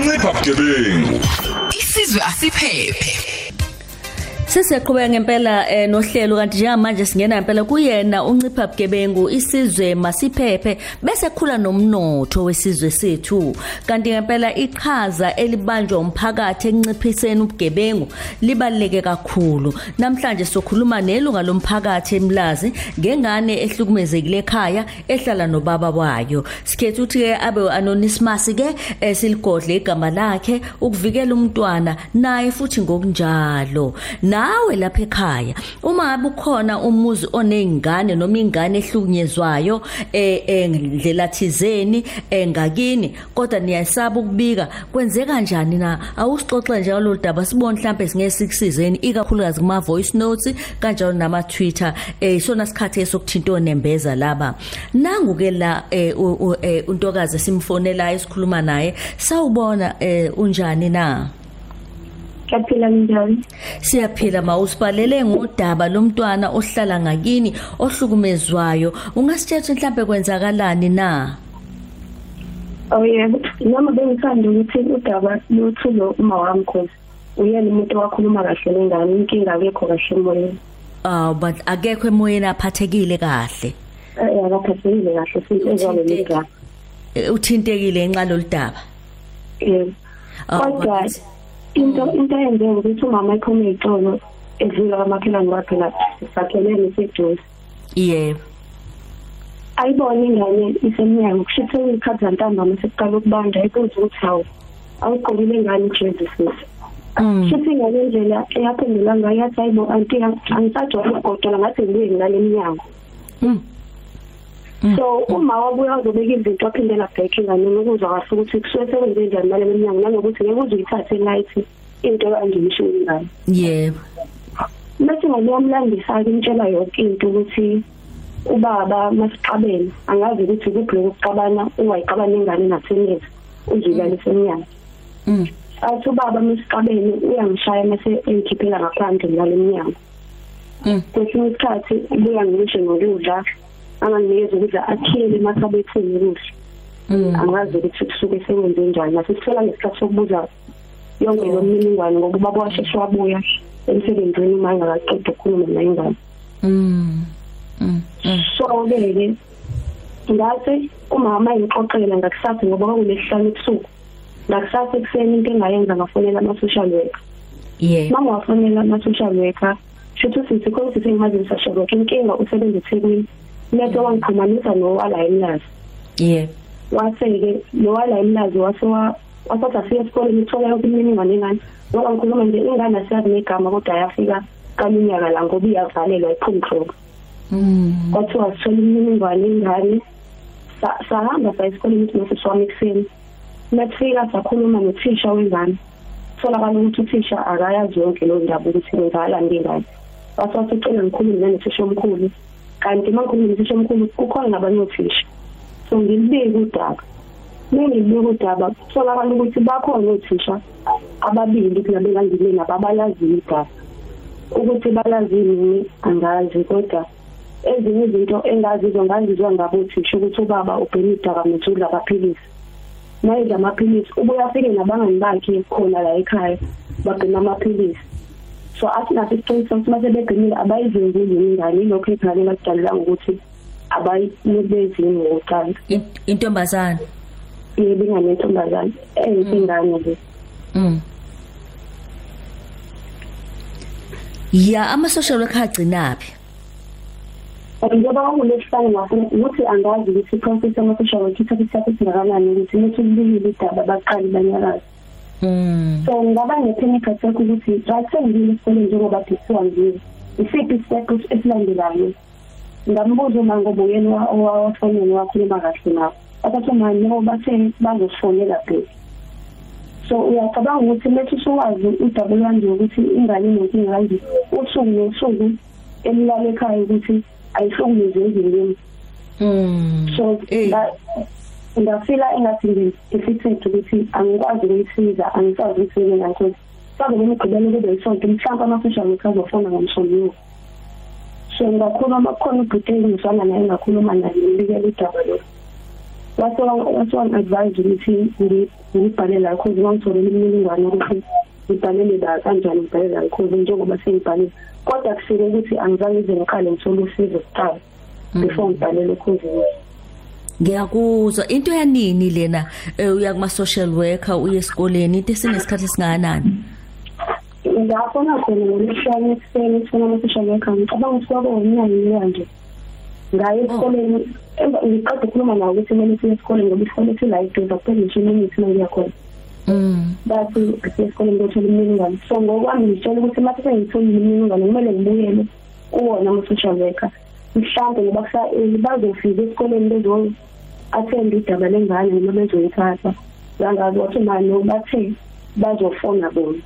ncipha bugebengu isizwe asiphephe Sisiyaqhubeka ngempela eh nohlelo kanti njengamanje singena ngempela kuyena uncipha bugebengu isizwe masiphephe bese khula nomnotho wesizwe sethu. Kanti ngempela iqhaza elibanjwa umphakathi enciphiseni ubugebengu libaleke kakhulu. Namhlanje sokhuluma nelunga lomphakathi emlazi ngengane ehlukumezekile ekhaya ehlala nobaba wayo. Sikhethe ukuthi ke abe anonymous ke eh, siligodle igama lakhe ukuvikela umntwana naye futhi ngokunjalo. Nawe lapha ekhaya. Uma ngabe ukhona umuzi onezingane noma ingane ehlukunyezwayo eh ndlela thizeni engakini kodwa niyasaba ukubika kwenzeka kanjani na? Awusixoxe nje ngalolu daba sibone mhlawumbe singeke sikusizeni ikakhulukazi kuma voice notes kanjalo nama Twitter eh isona sikhathi esokuthinta onembeza laba. Nangu ke la eh untokazi simfonela esikhuluma naye sawubona eh unjani na? Siyaphila njani? Siyaphila mawusibalele ngodaba lomntwana ohlala ngakini ohlukumezwayo. Ungasitshela mhlambe kwenzakalani na? Oh yebo, noma bengithanda ukuthi udaba luthulo uma wami cause uyena umuntu owakhuluma kahle nengane inkinga akekho kahle emoyeni. Ah but akekho emoyeni aphathekile kahle. Eh akaphathekile kahle futhi ezwane ligama. Uthintekile ngenxa loludaba. Yebo. Kodwa into into eyenzeka ukuthi umama ephuma izolo edlula kwamakhelwane wakhe la sakhelene seduze. Yebo. Ayibona ingane isemnyango kushithe ikhathi zantambama sekuqala ukubanda ibuza ukuthi hawu awugqokile ingane ijezi futhi. Shithi ngale ndlela eyaphendula ngayo yathi hayibo anti angisajwayele ukugodola ngathi ngibuye ngale minyango so uma wabuya uzobeka izinto aphindela back enganeni ukuzwa kahle ukuthi kusuke sekwenze njani mali eminyango nanokuthi ngeke uze uyithathe light into kanje ngisho ingane yebo. Bese ngiyamlandisa ke imtshela yonke into ukuthi ubaba masixabene angazi ukuthi kuphi ukuxabana ungayiqabana ingane nasenethu uzulale semnyango mm. athi ubaba masixabene uyangishaya mase engikhiphela ngaphandle ngale minyango mm. Kwesinye isikhathi ubuya ngisho nokudla anganikeza ukudla akhiyele emakhabetheni kuhle angazi ukuthi kusuke sekwenze njani. Nasisithola ngesikhathi sokubuza yonke lo mniningwane ngoba ubaba washeshe wabuya emsebenzini uma engakaqedi ukukhuluma nayingane mm. So ke ngathi umama engixoxela ngakusasa ngoba kwakulesihlanu ebusuku. Ngakusasa ekuseni into engayenza ngafonela ama-social worker. Yebo mama wafonela ama-social worker shuthi sithi khona sithi ngimazi i-social worker inkinga usebenza ethekwini mese wangixhumanisa nowala emlazi yebo wase-ke nowala emlazi wase wasathi afike esikoleni ithola yonke imininingwane engane. Ngoba ngikhuluma nje ingane asiyazi negama kodwa yafika kaminyaka la ngoba iyavalelwa iphumhlobo mm. Kwathiwa sithola imininingwane ingane sahamba sa esikoleni ukuthi mase swami ekuseni. Masifika sakhuluma nothisha wengane. Tholakala ukuthi uthisha akayazi yonke leyo ndaba ukuthi kwenzakalani ngengane. Wasathi ucela ngikhulume nanothisha omkhulu. Kanti uma ngikhuluma nothisha omkhulu kukhona nabanye othisha so ngilibike udaba mengilibike udaba kutholakala ukuthi bakhona othisha ababili kulabelangile nababalaziyo idaba ukuthi balazini angazi kodwa ezinye izinto engazizwa ngazizwa ngabothisha ukuthi ubaba ubhema idakamizwa udla amaphilisi. Nayidla amaphilisi ubuye afike nabangani bakhe khona la ekhaya babhema amaphilisi. So athi nathi isiqiniseko ukuthi mase begcinile abayizenzile ingane ilokho ekhaya lakudalela ngokuthi abayibezini ngokuqala. Intombazana yebo ingane yentombazane eyintingane le mm. Ya ama social worker agcinaphi njengoba kwakulesihlanu ngafuna ukuthi angazi ukuthi i-process yama-social worker ithatha isikhathi esingakanani ukuthi nithi kubikile idaba baqale banyakazi mm so ngaba ne-panic attack ukuthi right sengile esikoleni njengoba disiwa ngile isiphi isitep esilandelayo? Ngambuza uma ngoba uyena owafoneni wakhuluma kahle nawo abathi njengoba bathe bazofonela back so uyacabanga ukuthi lethi usuwazi udaba lwanje ukuthi ingane inenkinga kanje usuku nosuku emlala ekhaya ukuthi ayihlukumeze endleleni mm so ngafila engathi ngifithethe ukuthi angikwazi ukuyisiza angisazi ukuthi yini ngathi sabe ngigqibele kube isonto mhlawumbe ama-social worker azofona ngomsombuluko so ngakhuluma khona ubhuti engizwana naye ngakhuluma naye ngibikela udaba lo wase wase advise ukuthi ngibhale la cause ngangitholile imininingwane ukuthi ngibhalele la kanjani ngibhalele la cause njengoba sengibhalile kodwa kufike ukuthi angizange ngize ngiqale ngithole usizo kuqala before ngibhalele cause Ngiyakuzwa into yanini lena uya kuma social worker uye esikoleni? Into esinesikhathi singakanani ngiyafona khona ngolesihlanu ekuseni sifuna ama-social worker. Ngicabanga ukuthi kwabo umnyaka nje. Ngaye esikoleni ngiqeda ukukhuluma nawo ukuthi kumele siye esikoleni ngoba isikole sila eduza kuphela ngisho imithi uma ngiyakhona bathi siye esikoleni ngiyothola imininingwane. So ngokwami ngitshela ukuthi uma sengiyitholile imininingwane kumele ngibuyele kuwona ama-social worker. Mhlawumbe ngoba bazofika esikoleni bezo athenda idaba lengane noma bezoyithatha. Yangazi wathi manje bathe bazofona bona.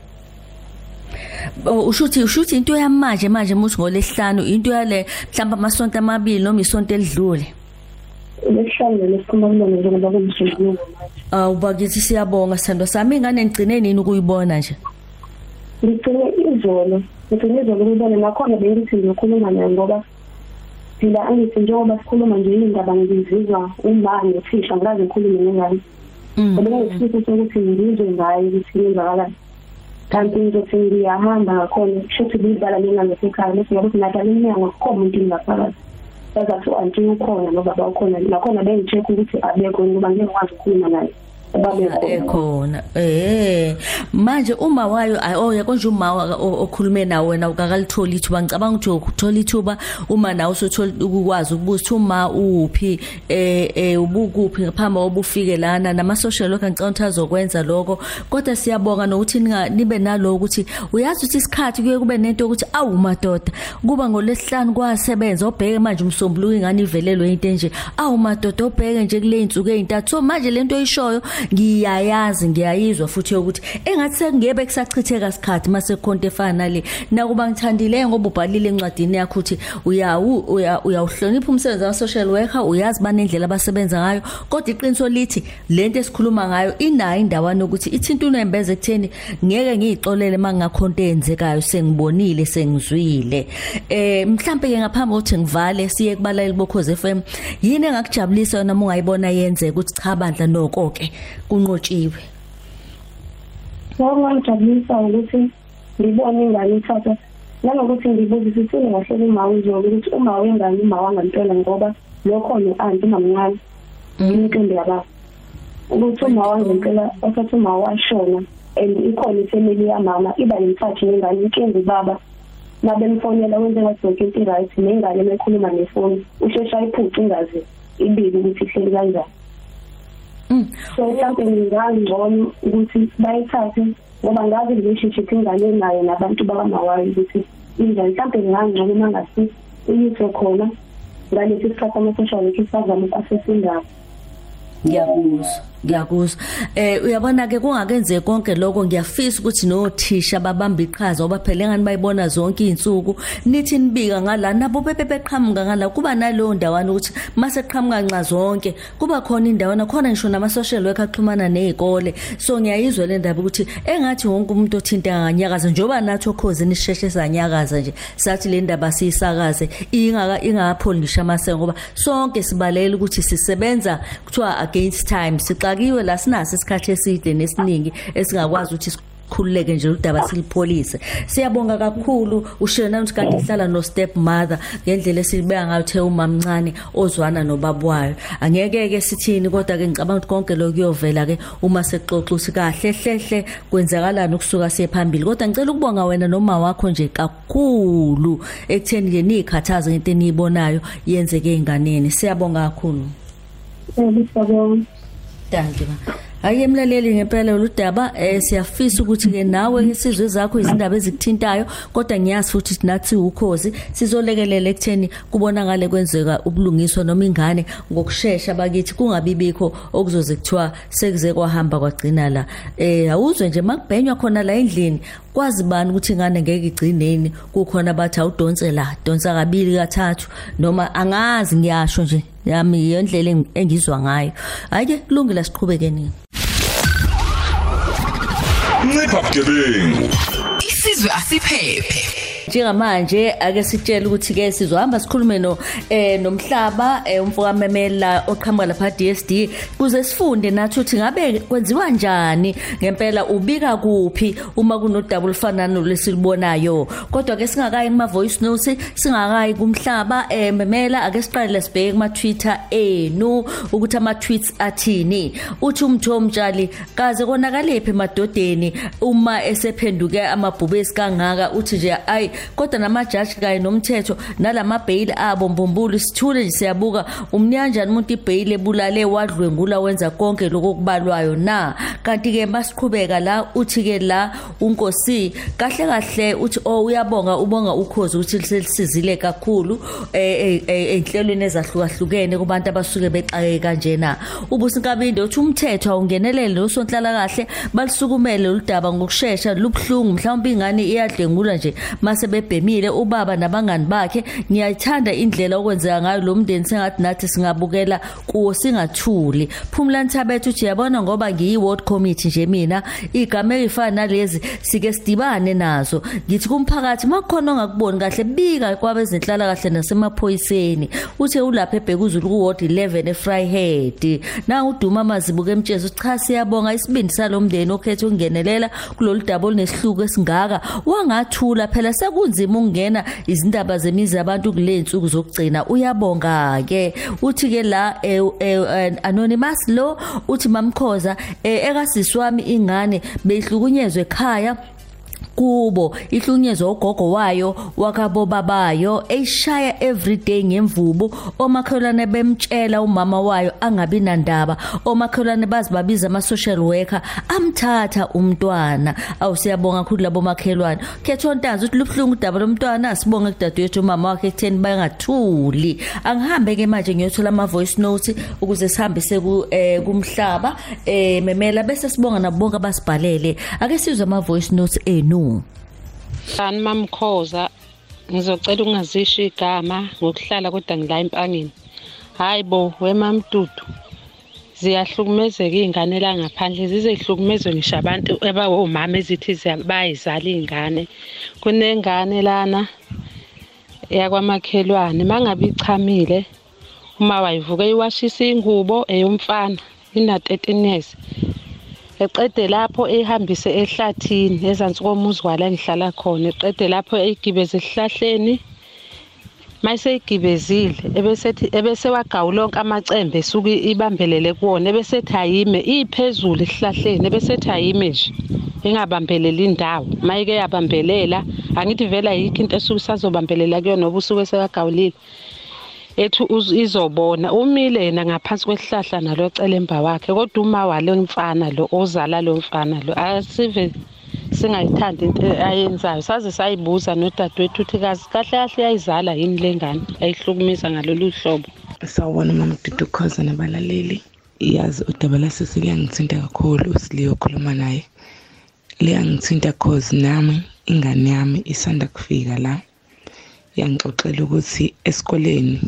Ushuthi ushuthi into yamanje manje muthi ngolesihlanu into yale mhlawumbe amasonto amabili noma isonto elidlule? Lesihlanu lesikhumulelo njengoba kumsungulu manje. Ah ubakithi siyabonga sithando sami ingane ngigcine nini ukuyibona nje? Ngigcine izolo ngigcine izolo ukubona nakhona bengithi ngiyokhuluma naye ngoba angithi njengoba sikhuluma nje indaba ngizizwa uma nothisha ngikaze ngikhulume ngengane ngoba ngifisa sokuthi ngizwe ngayo ukuthi yenzakalani kanti ngizothi ngiyahamba ngakhona kushuthi ngiyidlala lengangesekhaya bese ngokuthi nadala iminyango kukhona umuntu ngaphakathi bazathi anti ukhona nobaba ukhona nakhona bengi-check ukuthi abekho ngoba ngeke ngikwazi ukukhuluma naye ekhona. Eh manje uma wayo oya konje uma okhulume nawe wena ukakalitholi ithuba. Ngicabanga ukuthi ukuthola ithuba uma nawe usuthola ukwazi ukubuza uma uphi eh eh ubukuphi ngaphambi obufike lana. Nama social worker ngicabanga ukuthi azokwenza lokho. Kodwa siyabonga nokuthi nibe nalo ukuthi uyazi ukuthi isikhathi kuye kube nento ukuthi awu madoda kuba ngolesihlanu kwasebenza obheke manje umsombuluko ingane ivelelwe into enje. Awu madoda obheke nje kule insuku ezintathu so manje lento oyishoyo ngiyayazi ngiyayizwa futhi ukuthi engathi sekungebe kusachitheka isikhathi mase khonto efana nale nakuba ngithandile ngoba ubhalile encwadini yakho ukuthi uyawu uyawuhlonipha umsebenzi wa social worker uyazi banendlela abasebenza ngayo. Kodwa iqiniso lithi lento esikhuluma ngayo inayo indawana ukuthi ithinta unembeze ekutheni ngeke ngiyixolele mangakhonto eyenzekayo sengibonile sengizwile. Eh mhlambe ke ngaphambi kokuthi ngivale siye kubalaleli bokhoze FM yini engakujabulisa yona uma ungayibona yenzeka ukuthi cha bandla noko ke kunqotshiwe. Ngokungijabulisa ukuthi ngibone ingane ithatha nanokuthi ngibuze ukuthi ngahle uma uzobe ukuthi uma wengane uma wangantwana ngoba lokho no-anti mamncane. Intombi yababa. Ukuthi uma wangempela osathi uma washona and ikhona ifamily yamama iba nemthathi nengane inkinga ubaba nabemfonela wenze ngathi yonke into right nengane ekhuluma nefoni. Ushesha ayiphuce ingazi ibili ukuthi ihleli kanjani. sowuyaphendula ngingangcono ukuthi bayithathe ngoba ngazi relationship ingane nayo nabantu bakamawayo ukuthi injani mhlawumbe ngingangcono uma ngasi uyise khona ngalesi sikhathi ama-social worker isazama uku-assess ngiyakuzwa ngiyakuzwa eh uyabona ke kungakenzeki konke lokho ngiyafisa ukuthi nothisha babamba iqhaza ngoba phela engani bayibona zonke izinsuku nithi nibika ngala nabo bebe beqhamuka ngala kuba nalowo ndawana ukuthi mase qhamuka nca zonke kuba khona indawana khona ngisho nama social worker axhumana nezikole so ngiyayizwa le ndaba ukuthi engathi wonke umuntu othinta nganyakaza njoba nathi okhozi nisheshe sanyakaza nje sathi le ndaba siyisakaze ingaka ingapholi ngisho amase ngoba sonke sibalela ukuthi sisebenza kuthiwa against time sixa sifakiwe la sinaso isikhathi eside nesiningi esingakwazi ukuthi khululeke nje udaba silipholise. Siyabonga kakhulu ushena ukuthi kanti ihlala no step mother ngendlela esibeka ngayo the umamncane ozwana nobabwayo angeke ke sithini kodwa ke ngicabanga ukuthi konke lokho kuyovela ke uma sexoxa kahle hlehle kwenzakalani ukusuka sephambili kodwa ngicela ukubonga wena noma wakho nje kakhulu ekutheni ke nikhathaza ngento eniyibonayo yenzeke einganeni siyabonga kakhulu. Ngiyabonga Danke ba. Hayi emlaleli ngempela udaba eh siyafisa ukuthi ke nawe isizwe zakho izindaba ezikuthintayo kodwa ngiyazi futhi nathi ukhozi. Sizolekelela ekutheni kubonakale kwenzeka ubulungiswa noma ingane ngokusheshsha bakithi kungabi bikho okuzoze kuthiwa sekuze kwahamba kwagcina la. Eh awuzwe nje makubhenywa khona la endlini kwazi bani ukuthi ingane ngeke igcineni kukhona bathi awudonse la donsa kabili kathathu noma angazi ngiyasho nje. Yami yendlela engizwa ngayo. Hayi ke kulungile siqhubeke nini? Ncipha bugebengu. Isizwe asiphephe. Njengamanje ake sitshele ukuthi ke sizohamba sikhulume no eh nomhlaba eh, umfoka memela oqhamuka lapha DSD kuze sifunde nathi ukuthi ngabe kwenziwa kanjani ngempela ubika kuphi uma kunodaba olufanana lesilibonayo kodwa ke singakayi kuma voice notes singakayi kumhlaba eh memela ake siqale sibheke kuma Twitter enu ukuthi ama tweets athini. Uthi umtho omtshali kaze konakaliphi emadodeni? Uma esephenduke amabhubesi kangaka uthi nje ayi kodwa namajaji kanye nomthetho nalama bail abo mbumbulu sithule nje siyabuka umnyanjani umuntu ibail ebulale wadlwengula wenza konke lokubalwayo na? Kanti ke masiqhubeka la uthi ke la unkosi kahle kahle uthi oh uyabonga ubonga ukhozi ukuthi lisizile kakhulu enhlelweni ezahlukahlukene kubantu abasuke bexake kanjena. Ubusinkabinde uthi umthetho awungenelele nosonhlala kahle balisukumele uludaba ngokusheshsha lubhlungu mhlawumbe ingane iyadlengula nje mase bebhemile ubaba nabangani bakhe. Ngiyayithanda indlela okwenzeka ngayo lo mndeni sengathi nathi singabukela kuwo singathuli. Phumlani Thabethe uthi yabona ngoba ngiyi ward committee nje mina. Igama elifana nalezi sike sidibane nazo. Ngithi kumphakathi makukhona ongakuboni kahle bika kwabezenhlala kahle nasemaphoyiseni. Uthe ulapha ebhekuzulu ku ward 11 eFryhead. Na uduma mazibuke emtshezi cha siyabonga isibindi salomndeni okhethe ukungenelela kulolu daba olunesihluku esingaka. Wangathula phela sekunzima ukungena izindaba zemizi abantu kule nsuku zokugcina. Uyabonga ke. Uthi ke la e, e, anonymous lo uthi mamkhoza e, ekasisi wami ingane beyihlukunyezwe ekhaya kubo. Ihlunyezwe ugogo wayo wakabo babayo eyishaya everyday ngemvubu. Omakhelwane bemtshela umama wayo angabi nandaba. Omakhelwane bazibabiza ama social worker. Amthatha umntwana. Awusiyabonga kakhulu labo makhelwane. Khetho ntanzi uthi lubhlungu udaba lomntwana. Sibonge kudadewethu umama wakhe ekutheni bangathuli angihambe ke manje ngiyothola ama voice notes ukuze sihambise ku eh, kumhlaba eh memela. Bese sibonga nabo bonke abasibhalele. Ake sizwe ama voice notes enu. Sani mamkhoza ngizocela ungazisho igama ngokuhlala kodwa ngila empangeni. Hayi bo wemamdudu ziyahlukumezeka iy'ngane la ngaphandle zize zihlukumezwe ngisho abantu abawomama ezithi bayizala iy'ngane. Kunengane lana yakwamakhelwane uma ngabe ichamile uma wayivuka iwashisa ingubo eyomfana ina 13 years eqede lapho ehambise ehlathini ezansi komuzi wala engihlala khona eqede lapho eyigibeze esihlahleni. Mayiseyigibezile ebesethi ebese wagawu lonke amacembe esuke ibambelele kuwona ebesethi ayime iphezulu esihlahleni ebesethi ayime nje ingabambeleli indawo. Mayike yabambelela angithi vela yikho into esuke isazobambelela kuyona ngoba usuke sekagawulile. Ethi izobona. Umile yena ngaphansi kwesihlahla nalo celemba wakhe kodwa uma walo mfana lo ozala lo mfana lo asive singayithandi into ayenzayo. Saze sayibuza nodadewethu ukuthi kazi kahle kahle yayizala yini le ngane? Ayihlukumisa ngalolu hlobo. Sawubona mama dudu khoza nabalaleli. Yazi udaba lasisi liyangithinta kakhulu siliyo khuluma naye. Liyangithinta cause nami ingane yami isanda kufika la. Yangixoxela ukuthi esikoleni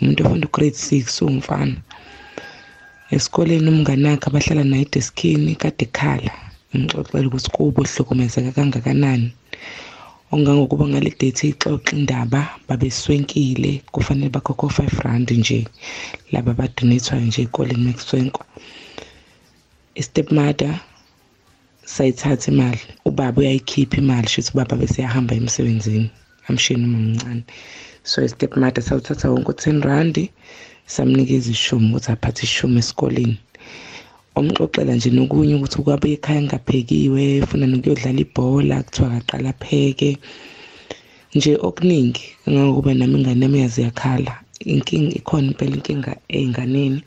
umuntu ofunda ugrade six uwumfana esikoleni umngane wakhe abahlala naye edeskini kade ekhala. Ngixoxela ukuthi kubo hlukumezeka kangakanani. Ongangokuba ngale date ixoxa indaba babeswenkile kufanele bakhokho 5 rand nje. Laba badonethwayo nje ekoleni mekuswenko istepmother sayithatha imali. Ubaba uyayikhipha imali shuthi ubaba bese yahamba emsebenzini. Amshini uma mncane so istepmother sawuthatha wonke u-10 randi samnikeza ishumi ukuthi aphathe ishumi esikoleni. Omxoxela nje nokunye ukuthi kwabe ekhaya ngaphekiwe funa nokuyodlala ibhola kuthiwa kaqala apheke. Nje okuningi kangangokuba nami ingane yami yazi yakhala inkinga ikhona impela inkinga ey'nganeni.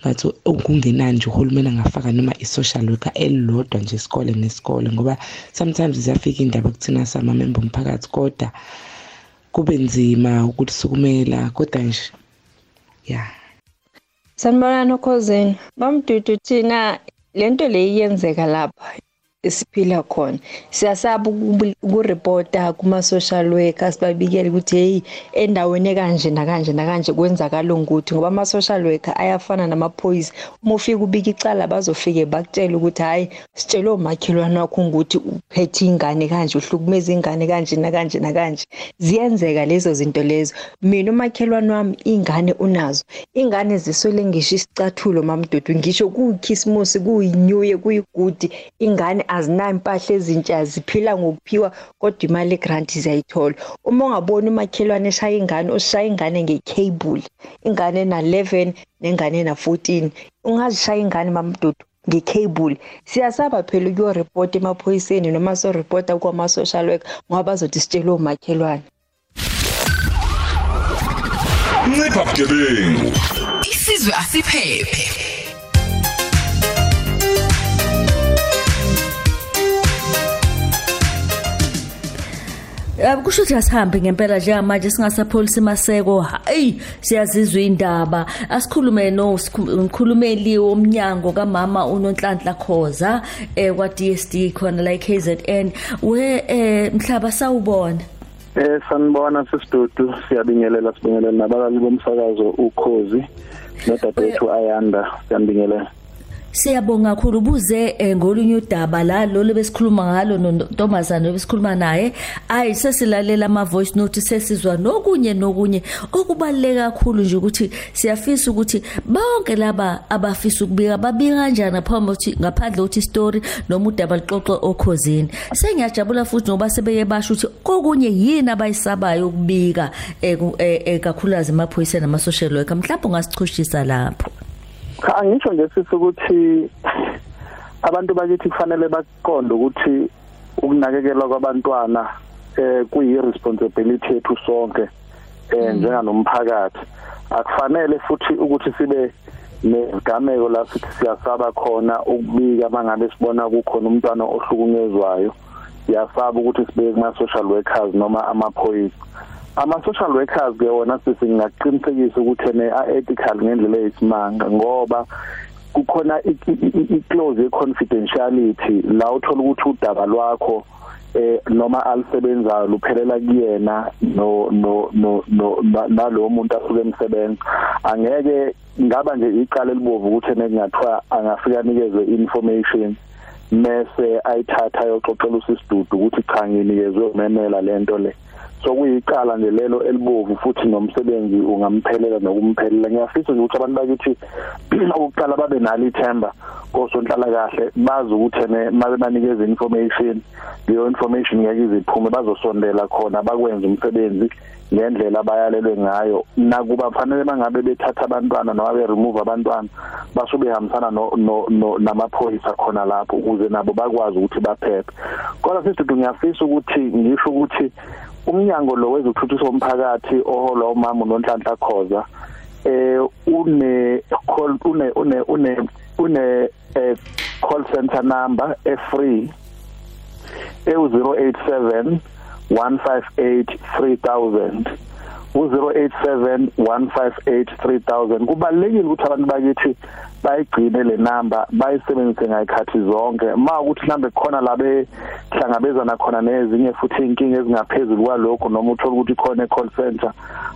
Ngathi okungenani nje uhulumeni angafaka noma i-social worker elilodwa nje isikole nesikole ngoba sometimes ziyafika iy'ndaba kuthina samamemba omphakathi kodwa kube nzima ukulisukumela kodwa nje ya. Sanibona nokhozeni bamdudu thina lento le iyenzeka lapha. Esiphila khona. Siyasaba ukurepota kuma social workers babikele ukuthi hey endaweni ekanje nakanje nakanje kwenzakala ukuthi ngoba ama social worker ayafana namaphoyisa uma ufika ubika icala bazofike bakutshela ukuthi hayi sitshele omakhelwane wakho ukuthi uphethe ingane kanje uhlukumeza ingane kanje nakanje nakanje. Ziyenzeka lezo zinto lezo. Mina umakhelwane wami ingane unazo. Ingane ziswele ngisho isicathulo mamdudu ngisho kuyikhisimusi kuyinyuye kuyigudi. Ingane azinayo impahla ezintsha ziphila ngokuphiwa kodwa imali egrant ziyayithola. Uma ungabona umakhelwane eshaya ingane oshaya ingane ngecable ingane na11 nengane na14 ungazishaya ingane mamdudu ngecable. Siyasaba phela ukuyoreport emaphoyiseni noma so report kwama social work ngoba bazothi sitshele omakhelwane. Ncipha bugebengu. Isizwe asiphephe. Kusho ukuthi asihambe ngempela njengamanje singasapholisa maseko. Hayi siyazizwa indaba. Asikhulume nomkhulumeli womnyango kamama uNonhlanhla Khoza eh kwa DSD khona la KZN we eh mhlaba sawubona? Eh sanibona sisidudu siyabingelela sibingelela nabalali bomsakazo ukhozi nodadewethu Ayanda siyabingelela Siyabonga kakhulu. Buze eh, ngolunye udaba la lo besikhuluma ngalo nontombazana besikhuluma naye ayi sesilalela ama voice note sesizwa nokunye nokunye. Okubaleka kakhulu nje ukuthi siyafisa ukuthi bonke laba abafisa ukubika babika kanjani ngaphambi ukuthi ngaphandle ukuthi story noma udaba lixoxe okhozini. Sengiyajabula futhi ngoba sebeye basho ukuthi kokunye yini abayisabayo ukubika eh, eh, kakhulukazi emaphoyiseni nama social worker. Mhlawumbe ungasichushisa lapho. Cha ngisho nje sithi ukuthi abantu bakithi kufanele baqonde ukuthi ukunakekelwa kwabantwana eh kuyi responsibility yethu sonke eh mm. njenganomphakathi. Akufanele futhi ukuthi sibe nezigameko la sithi siyasaba khona ukubika mangabe sibona kukhona umntwana ohlukunyezwayo. Siyasaba ukuthi sibeke kuma social workers noma amaphoyisa ama-social workers ke wona sisi ngingaqinisekisa ukuthi ene a-ethical ngendlela eyisimanga ngoba kukhona i-clause ye-confidentiality. La uthola ukuthi udaba lwakho eh noma alisebenzayo luphelela kuyena no no no nalowo muntu asuke emsebenza. Angeke ngaba nje iqala elibovu ukuthi ene kungathiwa angafika nikezwe information mase ayithatha ayoxoxela usisidudu ukuthi cha nginikezwe umemela lento le. Sokuyicala nje lelo elibovu futhi nomsebenzi ungamphelela nokumphelela ngiyafisa nje ukuthi abantu bakithi ukuqala babe nalo ithemba kosonhlala kahle bazi ukuthi ene mase banikeza information leyo information ngeke iziphume bazosondela khona bakwenza umsebenzi ngendlela abayalelwe ngayo. Nakuba fanele mangabe bethatha abantwana noma be remove abantwana baso behambisana no, no, no namaphoyisa khona lapho ukuze nabo bakwazi ukuthi baphephe. Kodwa sisithi ngiyafisa ukuthi ngisho ukuthi umnyango lo wezokuthuthusa umphakathi oholwa umama uNonhlanhla Khoza eh une call une une une une eh, call center number e free e 087 158 3000 u087 158 3000 kubalekile ukuthi abantu bakithi bayigcine le number bayisebenzise ngayikhathi zonke. Ma ukuthi mhlambe khona labe hlangabezana khona nezinye futhi inkinga ezingaphezulu kwalokho noma uthola ukuthi khona e-call center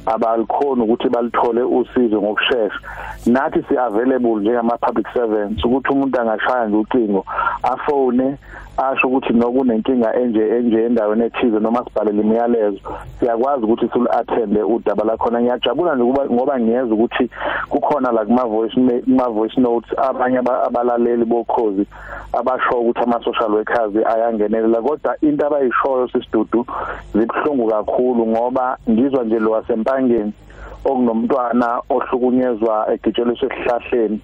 abalikhona ukuthi balithole usizo ngokusheshsha nathi si available njengama public servants ukuthi umuntu angashaya nje ucingo afone asho ukuthi nokunenkinga enje enje endaweni ethize noma sibhalele imiyalezo siyakwazi ukuthi sul attende udaba la khona ngiyajabula nje kuba ngoba ngiyeza ukuthi kukhona la kuma voice kuma voice notes abanye abalaleli bokhozi abasho ukuthi ama social workers ayangenelela. Kodwa into abayishoyo sisidudu zibhlungu kakhulu ngoba ngizwa nje lo wasempangeni okunomntwana ohlukunyezwa egitsheliswe esihlahleni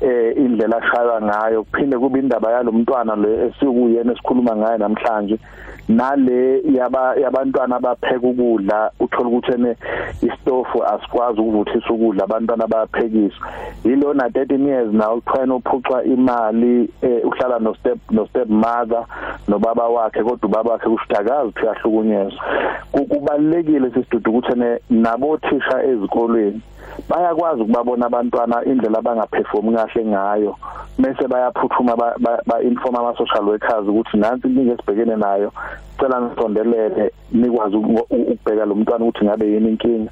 eh indlela ashaywa ngayo. Kuphinde kube indaba yalomntwana le esikuyena esikhuluma ngayo namhlanje. Nale yaba yabantwana abapheka ukudla uthola ukuthi ene istofu asikwazi ukuvuthisa ukudla abantwana bayaphekiswa. Yilo na 13 years now ukhona uphucwa imali eh, uhlala no step no step mother. Nobaba wakhe kodwa ubaba wakhe usidakazi uyahlukunyezwa. Kubalekile sisidudu ukuthi ene nabothisha ezikolweni bayakwazi ukubabona abantwana indlela abangaperform kahle ngayo. Bese bayaphuthuma ba inform ama social workers ukuthi nansi inkinga esibhekene nayo cela nisondelele nikwazi ukubheka lo mntwana ukuthi ngabe yini inkinga.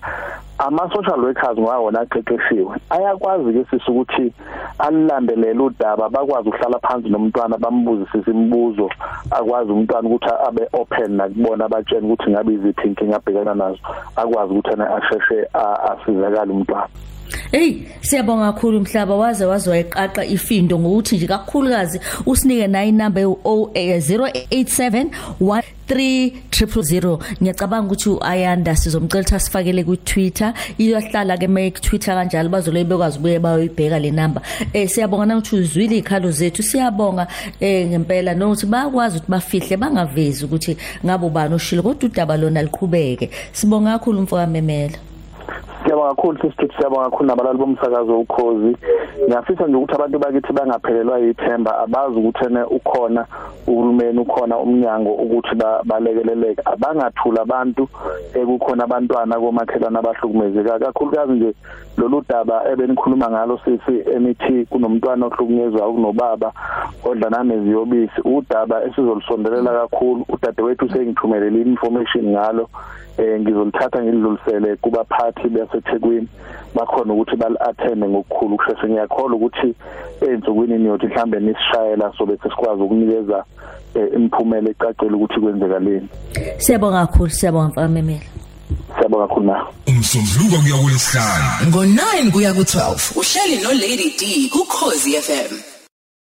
Ama social workers ngawona aqeqeshiwe. Ayakwazi ke sisi ukuthi alilandelele udaba bakwazi ukuhlala phansi nomntwana bambuzisise imibuzo. Akwazi umntwana ukuthi abe open nakubona abatshena ukuthi ngabe iziphi inkinga abhekana nazo. Akwazi ukuthi ana asheshe asizakale umntwana. Hey siyabonga kakhulu mhlaba waze wazoyiqaqa ifindo ngokuthi nje kakhulukazi usinike nayo inamba e087 13000 ngiyacabanga ukuthi uayanda sizomcela ukuthi asifakele ku Twitter iyohlala ke make Twitter kanjalo bazole bekwazi ubuye bayoyibheka le number. Eh siyabonga nangokuthi uzwile ikhalo zethu siyabonga eh ngempela nokuthi bayakwazi ukuthi bafihle bangavezi ukuthi ngabe ubani oshilo kodwa udaba lona liqhubeke. Sibonga kakhulu mfoka memela. Siyabonga kakhulu sisithi siyabonga kakhulu nabalali bomsakazo ukhozi. Ngiyafisa nje ukuthi abantu bakithi bangaphelelwa yithemba abazi ukuthi ene ukhona uhulumeni ukhona umnyango ukuthi balekeleleke. Abangathula abantu ekukhona abantwana komakhelana abahlukumezeka. Kakhulukazi nje lolu daba ebenikhuluma ngalo sisi emithi kunomntwana ohlukunyezwa kunobaba odlana neziyobisi udaba esizolusondelela kakhulu. Udadewethu sengithumelele information ngalo. Eh ngizolithatha ngidlulisele kubaphathi baseThekwini bakhona ukuthi bali-attende ngokukhulu kusheshe ngiyakholwa ukuthi ensukwini niyothi mhlambe nisishayela so bese sikwazi ukunikeza eh, imiphumela ecacile ukuthi kwenzekaleni siyabonga kakhulu siyabonga mfamemela siyabonga kakhulu na umsombuluko kuya kulesihlanu ngo9 kuya ku12 uhleli no Lady D ku Khosi FM